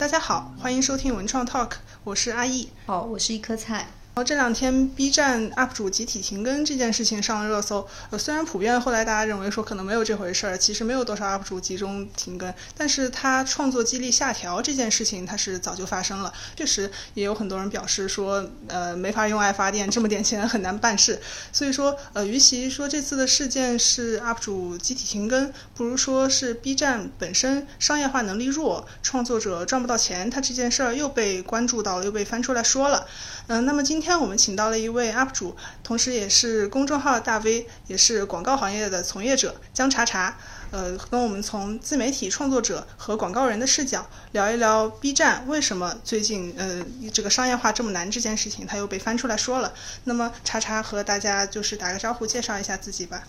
大家好，欢迎收听文创 Talk，我是阿易。好，我是一颗菜。这两天 B 站 UP 主集体停更这件事情上了热搜，呃，虽然普遍后来大家认为说可能没有这回事儿，其实没有多少 UP 主集中停更，但是它创作激励下调这件事情它是早就发生了，确实也有很多人表示说，呃，没法用爱发电，这么点钱很难办事，所以说，呃，与其说这次的事件是 UP 主集体停更，不如说是 B 站本身商业化能力弱，创作者赚不到钱，他这件事儿又被关注到了，又被翻出来说了，嗯，那么今天。我们请到了一位 UP 主，同时也是公众号大 V，也是广告行业的从业者姜茶茶。呃，跟我们从自媒体创作者和广告人的视角聊一聊 B 站为什么最近呃这个商业化这么难这件事情，他又被翻出来说了。那么茶茶和大家就是打个招呼，介绍一下自己吧。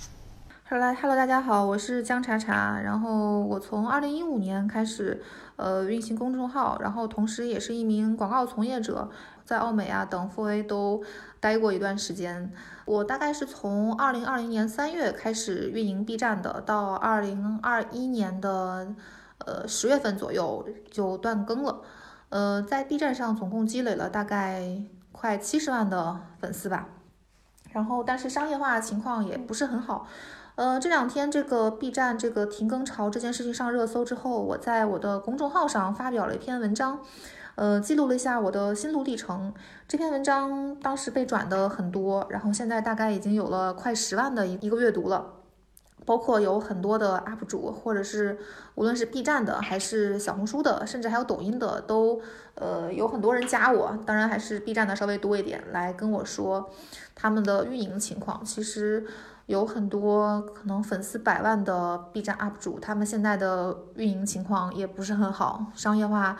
Hello，Hello，大家好，我是姜茶茶。然后我从二零一五年开始呃运行公众号，然后同时也是一名广告从业者。在奥美啊等 4A 都待过一段时间，我大概是从二零二零年三月开始运营 B 站的，到二零二一年的呃十月份左右就断更了。呃，在 B 站上总共积累了大概快七十万的粉丝吧，然后但是商业化情况也不是很好。呃，这两天这个 B 站这个停更潮这件事情上热搜之后，我在我的公众号上发表了一篇文章。呃，记录了一下我的心路历程。这篇文章当时被转的很多，然后现在大概已经有了快十万的一一个阅读了。包括有很多的 UP 主，或者是无论是 B 站的，还是小红书的，甚至还有抖音的，都呃有很多人加我。当然还是 B 站的稍微多一点，来跟我说他们的运营情况。其实有很多可能粉丝百万的 B 站 UP 主，他们现在的运营情况也不是很好，商业化。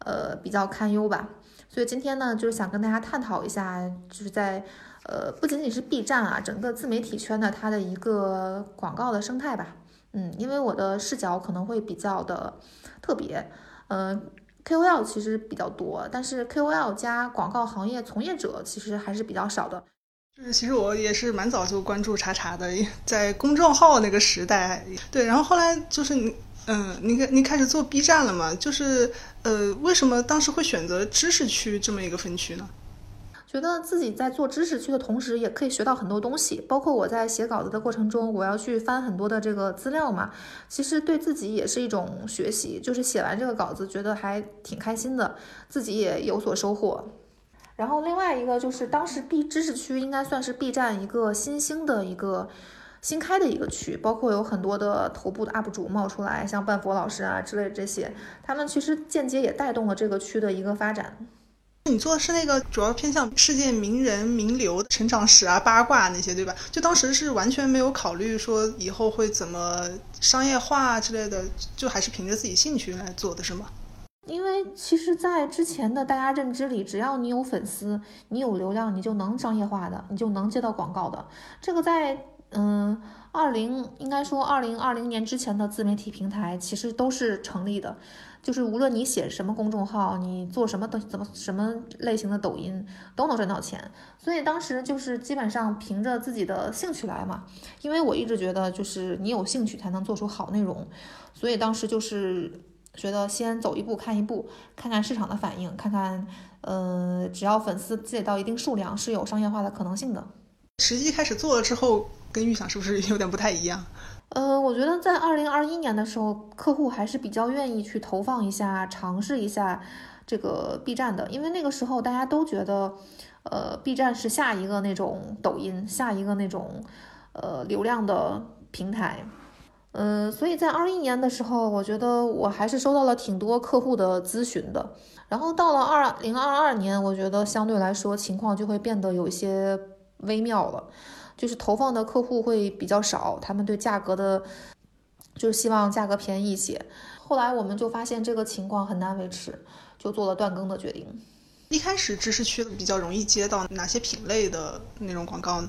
呃，比较堪忧吧，所以今天呢，就是想跟大家探讨一下，就是在呃，不仅仅是 B 站啊，整个自媒体圈的它的一个广告的生态吧。嗯，因为我的视角可能会比较的特别，嗯，KOL 其实比较多，但是 KOL 加广告行业从业者其实还是比较少的。就是其实我也是蛮早就关注茶茶的，在公众号那个时代，对，然后后来就是你。嗯，你开你开始做 B 站了嘛？就是呃，为什么当时会选择知识区这么一个分区呢？觉得自己在做知识区的同时，也可以学到很多东西。包括我在写稿子的过程中，我要去翻很多的这个资料嘛，其实对自己也是一种学习。就是写完这个稿子，觉得还挺开心的，自己也有所收获。然后另外一个就是当时 B 知识区应该算是 B 站一个新兴的一个。新开的一个区，包括有很多的头部的 UP 主冒出来，像半佛老师啊之类的这些，他们其实间接也带动了这个区的一个发展。你做的是那个主要偏向世界名人名流的成长史啊、八卦那些，对吧？就当时是完全没有考虑说以后会怎么商业化之类的，就还是凭着自己兴趣来做的是吗？因为其实，在之前的大家认知里，只要你有粉丝，你有流量，你就能商业化的，你就能接到广告的。这个在嗯，二零应该说二零二零年之前的自媒体平台其实都是成立的，就是无论你写什么公众号，你做什么的怎么什么类型的抖音都能赚到钱。所以当时就是基本上凭着自己的兴趣来嘛，因为我一直觉得就是你有兴趣才能做出好内容，所以当时就是觉得先走一步看一步，看看市场的反应，看看呃只要粉丝积累到一定数量是有商业化的可能性的。实际开始做了之后。跟预想是不是有点不太一样？呃，我觉得在二零二一年的时候，客户还是比较愿意去投放一下、尝试一下这个 B 站的，因为那个时候大家都觉得，呃，B 站是下一个那种抖音，下一个那种呃流量的平台。嗯，所以在二一年的时候，我觉得我还是收到了挺多客户的咨询的。然后到了二零二二年，我觉得相对来说情况就会变得有一些微妙了。就是投放的客户会比较少，他们对价格的，就是希望价格便宜一些。后来我们就发现这个情况很难维持，就做了断更的决定。一开始知识区比较容易接到哪些品类的那种广告呢？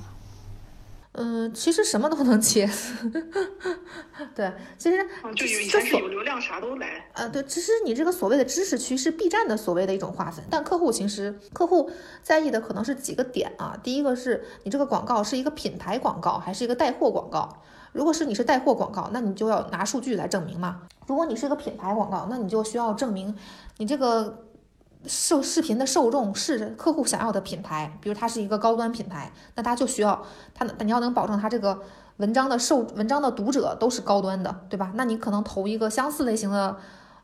嗯，其实什么都能接，对，其实就有开始有流量啥都来。呃，对，其实你这个所谓的知识区是 B 站的所谓的一种划分，但客户其实客户在意的可能是几个点啊。第一个是你这个广告是一个品牌广告还是一个带货广告？如果是你是带货广告，那你就要拿数据来证明嘛。如果你是个品牌广告，那你就需要证明你这个受视频的受众是客户想要的品牌，比如它是一个高端品牌，那它就需要它，你要能保证它这个文章的受文章的读者都是高端的，对吧？那你可能投一个相似类型的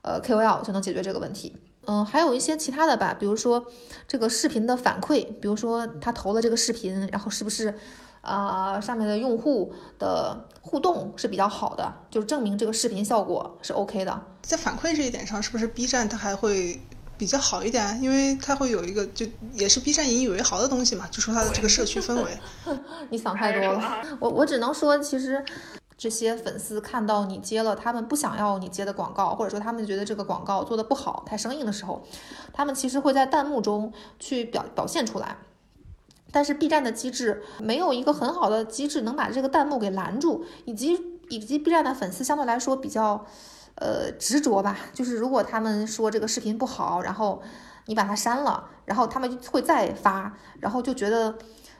呃 KOL 就能解决这个问题。嗯，还有一些其他的吧，比如说这个视频的反馈，比如说他投了这个视频，然后是不是啊上面的用户的互动是比较好的，就是证明这个视频效果是 OK 的。在反馈这一点上，是不是 B 站它还会比较好一点？因为它会有一个就也是 B 站引以为豪的东西嘛，就说它的这个社区氛围。你想太多了，我我只能说其实。这些粉丝看到你接了他们不想要你接的广告，或者说他们觉得这个广告做的不好、太生硬的时候，他们其实会在弹幕中去表表现出来。但是 B 站的机制没有一个很好的机制能把这个弹幕给拦住，以及以及 B 站的粉丝相对来说比较呃执着吧，就是如果他们说这个视频不好，然后你把它删了，然后他们会再发，然后就觉得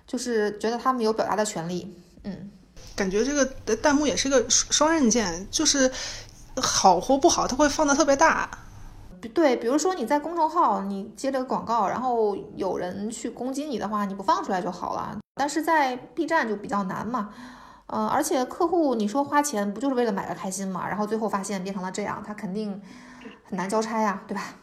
就是觉得他们有表达的权利，嗯。感觉这个弹幕也是个双刃剑，就是好或不好，它会放的特别大。对，比如说你在公众号你接这个广告，然后有人去攻击你的话，你不放出来就好了。但是在 B 站就比较难嘛，呃，而且客户你说花钱不就是为了买个开心嘛？然后最后发现变成了这样，他肯定很难交差呀，对吧？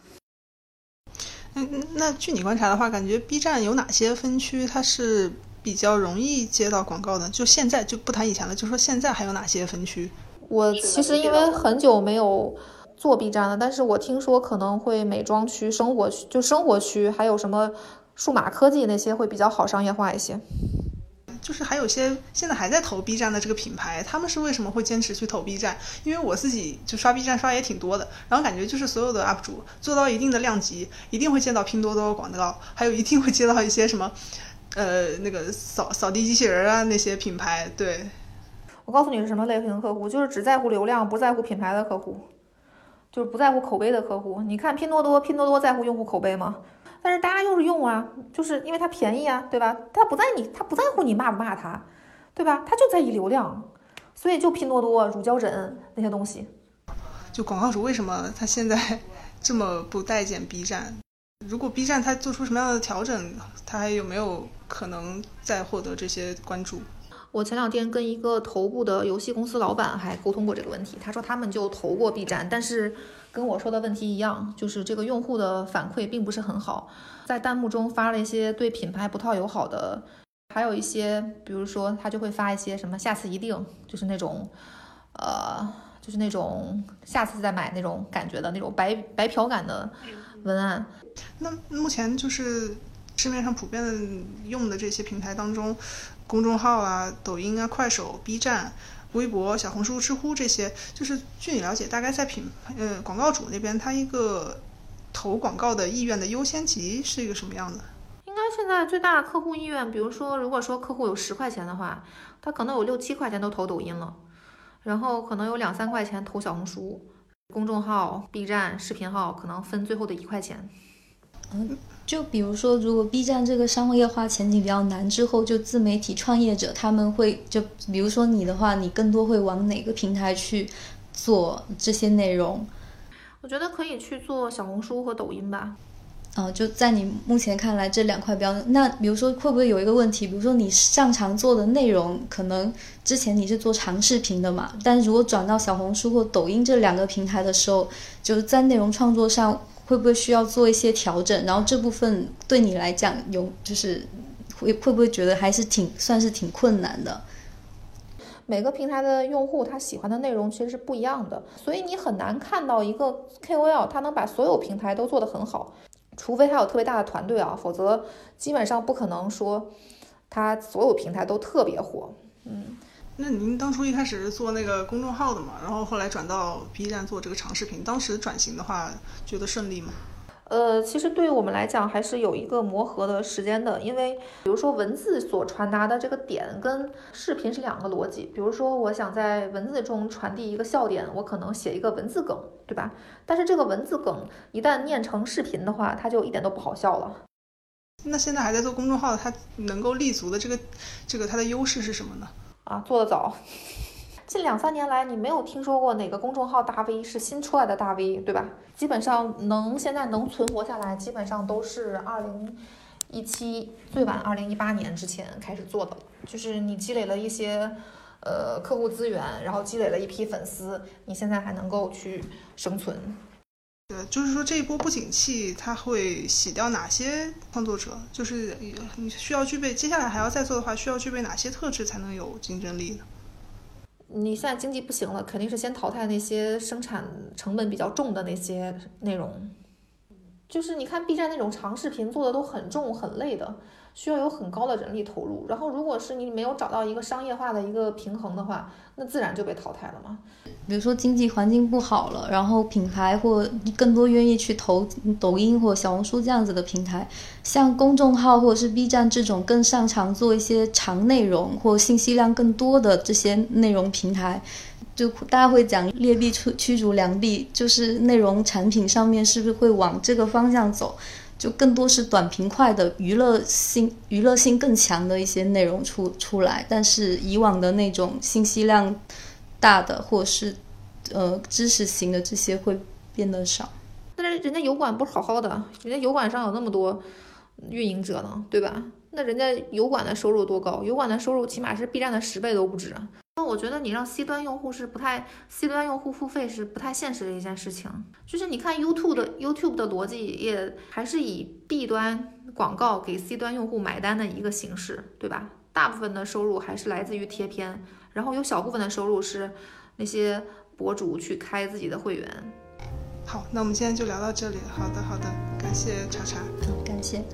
嗯，那据你观察的话，感觉 B 站有哪些分区它是？比较容易接到广告的，就现在就不谈以前了，就说现在还有哪些分区？我其实因为很久没有做 B 站了，但是我听说可能会美妆区、生活区，就生活区，还有什么数码科技那些会比较好商业化一些。就是还有些现在还在投 B 站的这个品牌，他们是为什么会坚持去投 B 站？因为我自己就刷 B 站刷也挺多的，然后感觉就是所有的 UP 主做到一定的量级，一定会见到拼多多广告，还有一定会接到一些什么。呃，那个扫扫地机器人啊，那些品牌，对。我告诉你是什么类型的客户，就是只在乎流量，不在乎品牌的客户，就是不在乎口碑的客户。你看拼多多，拼多多在乎用户口碑吗？但是大家就是用啊，就是因为它便宜啊，对吧？他不在你，他不在乎你骂不骂他，对吧？他就在意流量，所以就拼多多、乳胶枕那些东西。就广告主为什么他现在 这么不待见 B 站？如果 B 站它做出什么样的调整，它还有没有可能再获得这些关注？我前两天跟一个头部的游戏公司老板还沟通过这个问题，他说他们就投过 B 站，但是跟我说的问题一样，就是这个用户的反馈并不是很好，在弹幕中发了一些对品牌不太友好的，还有一些，比如说他就会发一些什么下次一定，就是那种，呃，就是那种下次再买那种感觉的那种白白嫖感的文案。那目前就是市面上普遍的用的这些平台当中，公众号啊、抖音啊、快手、B 站、微博、小红书、知乎这些，就是据你了解，大概在品呃广告主那边，他一个投广告的意愿的优先级是一个什么样的？应该现在最大的客户意愿，比如说，如果说客户有十块钱的话，他可能有六七块钱都投抖音了，然后可能有两三块钱投小红书、公众号、B 站视频号，可能分最后的一块钱。嗯，就比如说，如果 B 站这个商业化前景比较难，之后就自媒体创业者他们会就比如说你的话，你更多会往哪个平台去做这些内容？我觉得可以去做小红书和抖音吧。啊，就在你目前看来这两块标，那比如说会不会有一个问题？比如说你擅长做的内容，可能之前你是做长视频的嘛，但如果转到小红书或抖音这两个平台的时候，就是在内容创作上。会不会需要做一些调整？然后这部分对你来讲有就是会会不会觉得还是挺算是挺困难的？每个平台的用户他喜欢的内容其实是不一样的，所以你很难看到一个 KOL 他能把所有平台都做得很好，除非他有特别大的团队啊，否则基本上不可能说他所有平台都特别火。嗯。那您当初一开始是做那个公众号的嘛，然后后来转到 B 站做这个长视频，当时转型的话，觉得顺利吗？呃，其实对于我们来讲，还是有一个磨合的时间的，因为比如说文字所传达的这个点跟视频是两个逻辑。比如说，我想在文字中传递一个笑点，我可能写一个文字梗，对吧？但是这个文字梗一旦念成视频的话，它就一点都不好笑了。那现在还在做公众号，它能够立足的这个这个它的优势是什么呢？啊，做的早，近两三年来，你没有听说过哪个公众号大 V 是新出来的大 V，对吧？基本上能现在能存活下来，基本上都是二零一七最晚二零一八年之前开始做的，就是你积累了一些呃客户资源，然后积累了一批粉丝，你现在还能够去生存。对，就是说这一波不景气，它会洗掉哪些创作者？就是你需要具备，接下来还要再做的话，需要具备哪些特质才能有竞争力呢？你现在经济不行了，肯定是先淘汰那些生产成本比较重的那些内容。就是你看 B 站那种长视频做的都很重很累的，需要有很高的人力投入。然后如果是你没有找到一个商业化的一个平衡的话，那自然就被淘汰了嘛。比如说经济环境不好了，然后品牌或更多愿意去投抖音或小红书这样子的平台，像公众号或者是 B 站这种更擅长做一些长内容或信息量更多的这些内容平台。就大家会讲劣币驱驱逐良币，就是内容产品上面是不是会往这个方向走？就更多是短平快的娱乐性、娱乐性更强的一些内容出出来，但是以往的那种信息量大的或者是呃知识型的这些会变得少。但是人家油管不是好好的，人家油管上有那么多运营者呢，对吧？那人家油管的收入多高？油管的收入起码是 B 站的十倍都不止。那我觉得你让 C 端用户是不太，C 端用户付费是不太现实的一件事情。就是你看 YouTube 的 YouTube 的逻辑也还是以 B 端广告给 C 端用户买单的一个形式，对吧？大部分的收入还是来自于贴片，然后有小部分的收入是那些博主去开自己的会员。好，那我们今天就聊到这里。好的，好的，感谢查查，感谢。